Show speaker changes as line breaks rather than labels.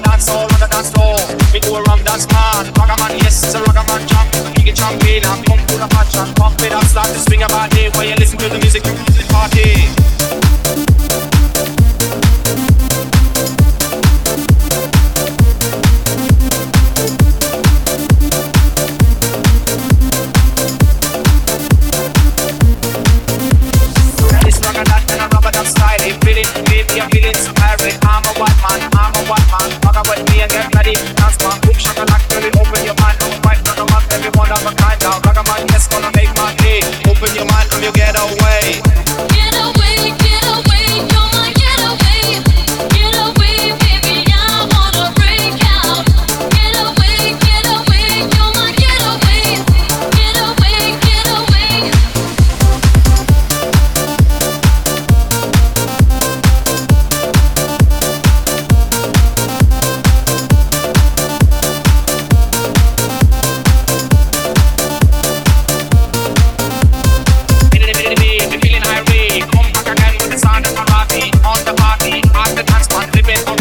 the dance hall, on the dance floor. Me do a rum dance man, rock yes, it's a rock man jump. Big champion, I'm pumped full of and Pump it up, start to swing about it while you listen to the music, you party. I've been